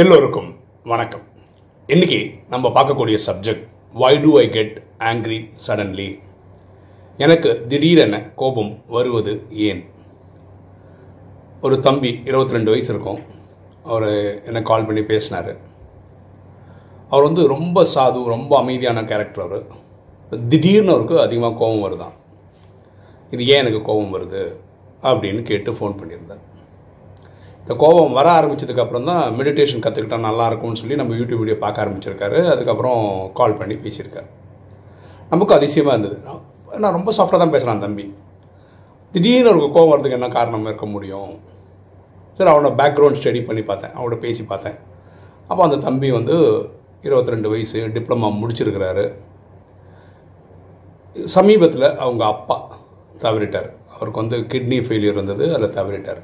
எல்லோருக்கும் வணக்கம். இன்னைக்கு நம்ம பார்க்கக்கூடிய subject why do I get angry suddenly எனக்கு திடீரென கோபம் வருவது ஏன்? ஒரு தம்பி 22 ரெண்டு வயசு இருக்கும். அவர் என்னை கால் பண்ணி பேசினார். அவர் வந்து ரொம்ப சாது ரொம்ப அமைதியான கேரக்டர் அவர். திடீர்னு அவருக்கு அதிகமாக கோபம் வருதான். இது ஏன் எனக்கு கோபம் வருது? அப்படின்னு கேட்டு ஃபோன் பண்ணியிருந்தார். இந்த கோபம் வர ஆரம்பிச்சதுக்கு அப்புறம் தான் மெடிடேஷன் கற்றுக்கிட்டா நல்லா இருக்கும்னு சொல்லி நம்ம யூடியூப் வீடியோ பார்க்க ஆரம்பிச்சிருக்காரு. அதுக்கப்புறம் கால் பண்ணி பேசியிருக்காரு. நமக்கு அதிசயமாக இருந்தது. நான் ரொம்ப சாஃப்டாக தான் பேசுகிறான் தம்பி. திடீர்னு அவருக்கு கோபம் வரதுக்கு என்ன காரணம் இருக்க முடியும்? சரி அவனோட பேக்ரவுண்ட் ஸ்டடி பண்ணி பார்த்தேன். அவனோட பேசி பார்த்தேன். அப்போ அந்த தம்பி வந்து 22 ரெண்டு வயசு டிப்ளமா முடிச்சிருக்கிறாரு. சமீபத்தில் அவங்க அப்பா தவறிட்டார். அவருக்கு வந்து கிட்னி ஃபெயிலியர் இருந்தது அதில் தவறிட்டார்.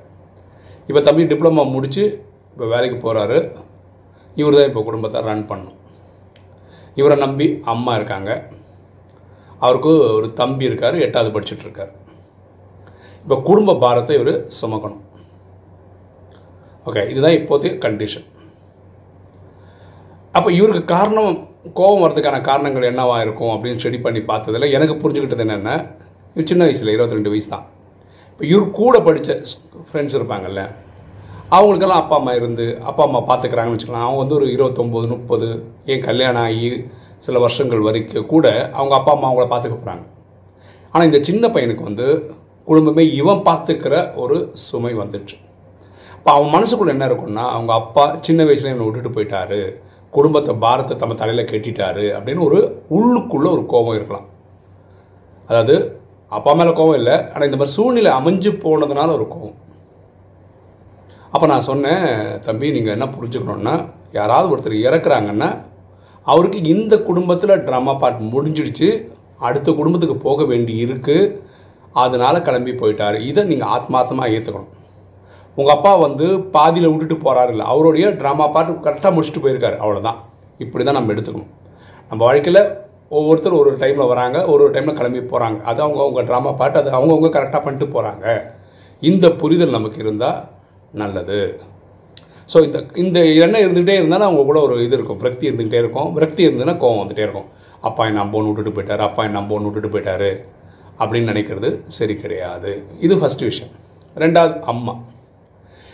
இப்போ தம்பி டிப்ளமா முடித்து இப்போ வேலைக்கு போகிறாரு இவர் தான் இப்போ குடும்பத்தை ரன் பண்ணும். இவரை நம்பி அம்மா இருக்காங்க. அவருக்கு ஒரு தம்பி இருக்கார் எட்டாவது படிச்சுட்டு இருக்கார். இப்போ குடும்ப பாரத்தை இவர் சுமக்கணும். ஓகே இதுதான் இப்போதைய கண்டிஷன் அப்போ இவருக்கு காரணம் கோபம் வரதுக்கான காரணங்கள் என்னவாக இருக்கும் அப்படின்னு ஸ்டடி பண்ணி பார்த்ததில் எனக்கு புரிஞ்சுக்கிட்டது என்னென்னா இவர் சின்ன வயசில் 22 ரெண்டு வயசு தான் இப்போ இவர் கூட படித்த ஃப்ரெண்ட்ஸ் இருப்பாங்கல்ல அவங்களுக்கெல்லாம் அப்பா அம்மா இருந்து அப்பா அம்மா பார்த்துக்கிறாங்கன்னு வச்சுக்கலாம். அவங்க வந்து ஒரு இருபத்தொம்போது முப்பது ஏன் கல்யாணம் ஆகி சில வருஷங்கள் வரைக்கும் கூட அவங்க அப்பா அம்மா அவங்கள பார்த்துக்க போகிறாங்க ஆனால் இந்த சின்ன பையனுக்கு வந்து குடும்பமே இவன் பார்த்துக்கிற ஒரு சுமை வந்துடுச்சு. அப்போ அவன் மனசுக்குள்ளே என்ன இருக்கும்னா அவங்க அப்பா சின்ன வயசுல இவனை விட்டுட்டு போயிட்டாரு குடும்பத்தை பாரத்தை தம்ம தலையில் கட்டிட்டாரு அப்படின்னு ஒரு உள்ளுக்குள்ளே ஒரு கோபம் இருக்கலாம். அதாவது அப்பா மேலே கோவம் இல்லை. ஆனால் இந்த மாதிரி சூழ்நிலை அமைஞ்சு போனதுனால ஒரு கோவம். அப்போ நான் சொன்னேன் தம்பி நீங்கள் என்ன புரிஞ்சுக்கணுன்னா யாராவது ஒருத்தர் இறக்குறாங்கன்னா அவருக்கு இந்த குடும்பத்தில் ட்ராமா பார்ட் முடிஞ்சிடுச்சு. அடுத்த குடும்பத்துக்கு போக வேண்டி இருக்குது அதனால் கிளம்பி போயிட்டார். இதை நீங்கள் ஆத்மார்த்தமாக ஏற்றுக்கணும் உங்கள் அப்பா வந்து பாதியில் விட்டுட்டு போகிறாரு இல்லை அவருடைய ட்ராமா பார்ட் கரெக்டாக முடிச்சுட்டு போயிருக்காரு. அவ்வளோதான் இப்படி தான் நம்ம எடுத்துக்கணும். நம்ம வாழ்க்கையில் ஒவ்வொருத்தர் ஒரு டைமில் வராங்க ஒரு ஒரு டைமில் கிளம்பி போகிறாங்க அது அவங்க அவங்க ட்ராமா பாட்டு அது அவங்கவுங்க கரெக்டாக பண்ணிட்டு போகிறாங்க இந்த புரிதல் நமக்கு இருந்தால் நல்லது. ஸோ இந்த இந்த எண்ணம் இருந்துகிட்டே இருந்தாலும் அவங்க கூட ஒரு இது இருக்கும். விரக்தி இருந்துகிட்டே இருக்கும். விரக்தி இருந்ததுன்னா கோவம் வந்துகிட்டே இருக்கும். அப்பா என் நம்போன்னு விட்டுட்டு போயிட்டாரு. அப்பா என் நம்போன்னு விட்டுட்டு போயிட்டாரு. அப்படின்னு நினைக்கிறது சரி கிடையாது. இது ஃபஸ்ட்டு விஷயம். ரெண்டாவது அம்மா.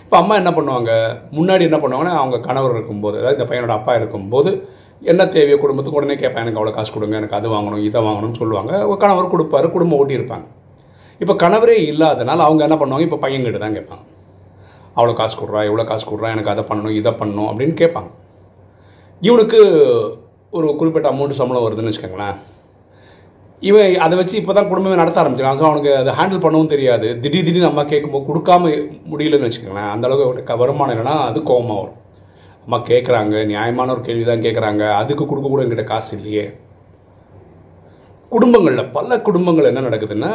இப்போ அம்மா என்ன பண்ணுவாங்க? முன்னாடி என்ன பண்ணுவாங்கன்னா அவங்க கணவர் இருக்கும்போது அதாவது இந்த பையனோட அப்பா இருக்கும்போது என்ன தேவையோ குடும்பத்துக்கு உடனே கேட்பேன் எனக்கு அவ்வளோ காசு கொடுங்க எனக்கு அது வாங்கணும் இதை வாங்கணும்னு சொல்லுவாங்க. கணவர் கொடுப்பாரு குடும்பம் ஓட்டி இருப்பாங்க. இப்போ கணவரே இல்லாதனால அவங்க என்ன பண்ணுவாங்க? இப்போ பையன்கிட்ட தான் கேட்பாங்க. அவ்வளோ காசு கொடுறா இவ்வளோ காசு கொடுறா எனக்கு அதை பண்ணணும் இதை பண்ணணும் அப்படின்னு கேட்பாங்க. இவனுக்கு ஒரு குறிப்பிட்ட அமௌண்ட் சம்பளம் வருதுன்னு வச்சுக்கோங்களேன். இவன் அதை வச்சு இப்போ தான் குடும்பமே நடத்த ஆரம்பிச்சிடும் ஸோ அவனுக்கு அதை ஹேண்டில் பண்ணவும் தெரியாது. திடீர் திடீர்னு அம்மா கேட்கும்போது கொடுக்காம முடியலன்னு வச்சுக்கோங்களேன். அந்த அளவுக்கு வருமானம் இல்லைன்னா அது கோபமாக வரும். அம்மா கேட்குறாங்க நியாயமான ஒரு கேள்வி தான் கேட்குறாங்க அதுக்கு கொடுக்க கூட எங்கிட்ட காசு இல்லையே. குடும்பங்களில் பல குடும்பங்கள் என்ன நடக்குதுன்னா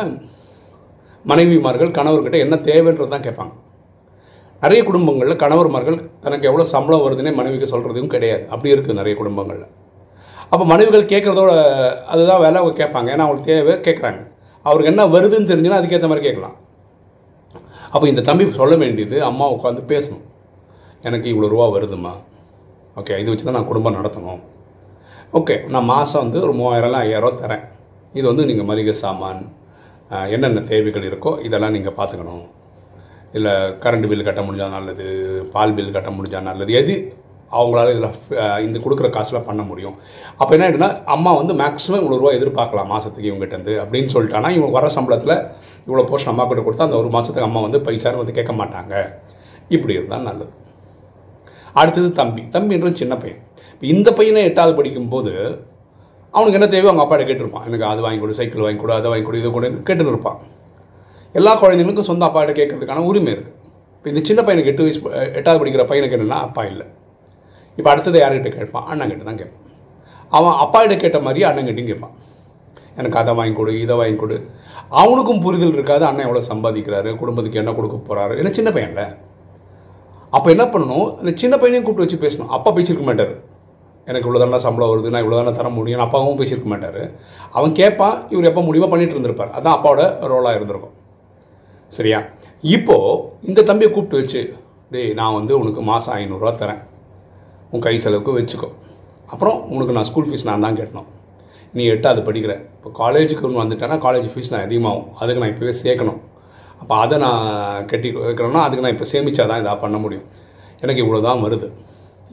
மனைவிமார்கள் கணவர்கிட்ட என்ன தேவைன்றது தான் கேட்பாங்க. நிறைய குடும்பங்களில் கணவர்மார்கள் தனக்கு எவ்வளோ சம்பளம் வருதுன்னே மனைவிக்கு சொல்கிறதும் கிடையாது. அப்படி இருக்குது நிறைய குடும்பங்களில். அப்போ மனைவிகள் கேட்குறதோட அதுதான் வேலை அவங்க கேட்பாங்க. ஏன்னா அவங்களுக்கு தேவை கேட்குறாங்க. அவருக்கு என்ன வருதுன்னு தெரிஞ்சுன்னா அதுக்கேற்ற மாதிரி கேட்கலாம். அப்போ இந்த தம்பி சொல்ல வேண்டியது அம்மா உட்காந்து பேசணும். எனக்கு இவ்வளோ ரூபா வருதுமா ஓகே இது வச்சு தான் நான் குடும்பம் நடத்தணும். ஓகே நான் மாதம் வந்து ஒரு மூவாயிரம்லாம் ஐயாயிரம் தரேன். இது வந்து நீங்கள் மளிகை சாமான் என்னென்ன தேவைகள் இருக்கோ இதெல்லாம் நீங்கள் பார்த்துக்கணும். இல்லை கரண்ட் பில் கட்ட முடிஞ்சால் நல்லது பால் பில் கட்ட முடிஞ்சால் நல்லது எது அவங்களால இதில் இந்த கொடுக்குற காசில் பண்ண முடியும். அப்போ என்ன ஆகிடுனா அம்மா வந்து மேக்ஸிமம் இவ்வளோ ரூபா எதிர்பார்க்கலாம் மாதத்துக்கு இவங்ககிட்டருந்து அப்படின்னு சொல்லிட்டானா இவங்க வர சம்பளத்தில் இவ்வளோ போர்ஷன் அம்மா கிட்ட கொடுத்தா அந்த ஒரு மாதத்துக்கு அம்மா வந்து பைசான்னு வந்து கேட்க மாட்டாங்க. இப்படி இருந்தால் நல்லது. அடுத்தது தம்பி. தம்பின்றது சின்ன பையன். இந்த பையனை எட்டாவது படிக்கும்போது அவனுக்கு என்ன தேவையோ அவங்க அப்பாட்ட கேட்டிருப்பான். எனக்கு அது வாங்கி கொடு சைக்கிள் வாங்கி கொடு அதை வாங்கி கொடு இதை கொடு கேட்டுன்னு இருப்பான். எல்லா குழந்தைங்களுக்கும் சொந்த அப்பாட்ட கேட்கறதுக்கான உரிமை இருக்குது இப்போ இந்த சின்ன பையனுக்கு எட்டு வயசு எட்டாவது படிக்கிற பையனுக்கு என்னென்னா அப்பா இல்லை. இப்போ அடுத்தது யார்கிட்ட கேட்பான்? அண்ணங்கிட்ட தான் கேட்பான். அவன் அப்பாகிட்ட கேட்ட மாதிரி அண்ணங்கிட்டையும் கேட்பான். எனக்கு அதை வாங்கி கொடு இதை வாங்கி கொடு. அவனுக்கும் புரிதல் இருக்காது அண்ணன் எவ்வளோ சம்பாதிக்கிறாரு குடும்பத்துக்கு என்ன கொடுக்க போகிறாரு ஏன்னா சின்ன பையன்ல. அப்போ என்ன பண்ணணும்? அந்த சின்ன பையனையும் கூப்பிட்டு வச்சு பேசணும். அப்பா பேசியிருக்க மாட்டார். எனக்கு இவ்வளோ தானே சம்பளம் வருது நான் இவ்வளோ தானே தர முடியும் அப்பாவும் பேசியிருக்க மாட்டார். அவன் கேட்பான் இவர் எப்போ முடியுமா பண்ணிட்டு இருந்திருப்பார். அதான் அப்பாவோட ரோலாக இருந்திருக்கும். சரியா? இப்போது இந்த தம்பியை கூப்பிட்டு வச்சு டேய் நான் வந்து உனக்கு மாதம் ஐநூறுரூவா தரேன். உன் கை செலவுக்கு வச்சுக்கோ. அப்புறம் உனக்கு நான் ஸ்கூல் ஃபீஸ் நான் தான் கட்டணும். நீ எட்டாவது படிக்கிற. இப்போ காலேஜுக்கு ஒன்று வந்துட்டேன்னா காலேஜ் ஃபீஸ் நான் அதிகமாகும். அதுக்கு நான் இப்போவே சேர்க்கணும். அப்போ அதை நான் கட்டி வைக்கிறேன்னா அதுக்கு நான் இப்போ சேமித்தா தான் இதாக பண்ண முடியும். எனக்கு இவ்வளோ தான் வருது.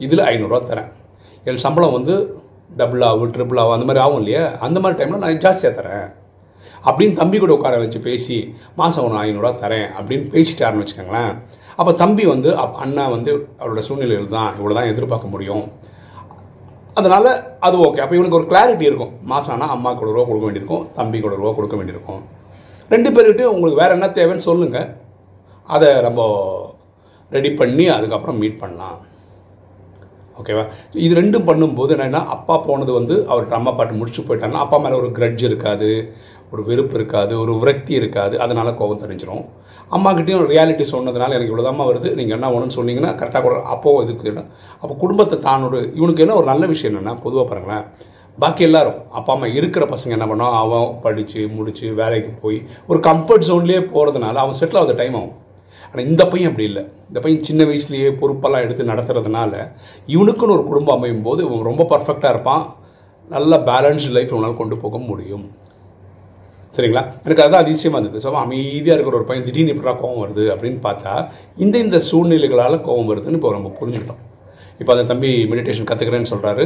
இதில் ஐநூறுரூவா தரேன். என் சம்பளம் வந்து டபுள் ஆகும் ட்ரிபிள் ஆகும் அந்த மாதிரி ஆகும் இல்லையா? அந்த மாதிரி டைமில் நான் ஜாஸ்தியாக தரேன். அப்படின்னு தம்பி கூட உட்கார வச்சு பேசி மாதம் ஒன்று ஐநூறுரூவா தரேன் அப்படின்னு பேசிட்டாருன்னு வச்சுக்கோங்களேன். அப்போ தம்பி வந்து அப் அண்ணா வந்து அவரோட சூழ்நிலையில் தான் இவ்வளோ தான் எதிர்பார்க்க முடியும். அதனால் அது ஓகே அப்போ இவனுக்கு ஒரு கிளாரிட்டி இருக்கும். மாதம் ஆனால் அம்மாவுக்கு ஒரு ரூபா கொடுக்க வேண்டியிருக்கும் தம்பிக்கு ஒரு ரூபா கொடுக்க வேண்டியிருக்கும். ரெண்டு பேர்கிட்டையும் உங்களுக்கு வேறு என்ன தேவைன்னு சொல்லுங்கள் அதை நம்ம ரெடி பண்ணி அதுக்கப்புறம் மீட் பண்ணலாம். ஓகேவா இது ரெண்டும் பண்ணும்போது என்னென்னா அப்பா போனது வந்து அவர்கிட்ட அம்மா பாட்டு முடிச்சு போயிட்டாங்கன்னா அப்பா மேலே ஒரு கிரட்ஜ் இருக்காது ஒரு வெறுப்பு இருக்காது ஒரு விரக்தி இருக்காது. அதனால் கோபம் தெரிஞ்சிடும் அம்மாக்கிட்டேயும் ரியாலிட்டி சொன்னதுனால எனக்கு இவ்வளோதாம்மா வருது. நீங்கள் என்ன ஒன்றுன்னு சொன்னீங்கன்னா கரெக்டாக கூட அப்போ இதுக்கு என்ன? அப்போ குடும்பத்தை தானோட இவனுக்கு என்ன ஒரு நல்ல விஷயம் என்னென்னா பொதுவாக பாருங்களேன் பாக்கி எல்லாரும் அப்பா அம்மா இருக்கிற பசங்க என்ன பண்ணோம் அவன் படித்து முடித்து வேலைக்கு போய் ஒரு கம்ஃபர்ட் ஜோன்லேயே போகிறதுனால அவன் செட்டில் ஆகுது டைம் ஆகும். ஆனால் இந்த பையன் அப்படி இல்லை. இந்த பையன் சின்ன வயசுலேயே பொறுப்பெல்லாம் எடுத்து நடத்துறதுனால இவனுக்குன்னு ஒரு குடும்பம் அமையும் போது இவன் ரொம்ப பர்ஃபெக்டாக இருப்பான். நல்ல பேலன்ஸ்டு லைஃப் இவனால் கொண்டு போக முடியும். சரிங்களா? எனக்கு அதுதான் அதிசயமாக இருந்தது. ஸோ அமைதியாக இருக்கிற ஒரு பையன் திடீர்னு இப்படா கோவம் வருது அப்படின்னு பார்த்தா இந்த இந்த சூழ்நிலைகளால் கோவம் வருதுன்னு இப்போ நம்ம புரிஞ்சுக்கிட்டோம். இப்போ அந்த தம்பி மெடிடேஷன் கற்றுக்கிறேன்னு சொல்கிறாரு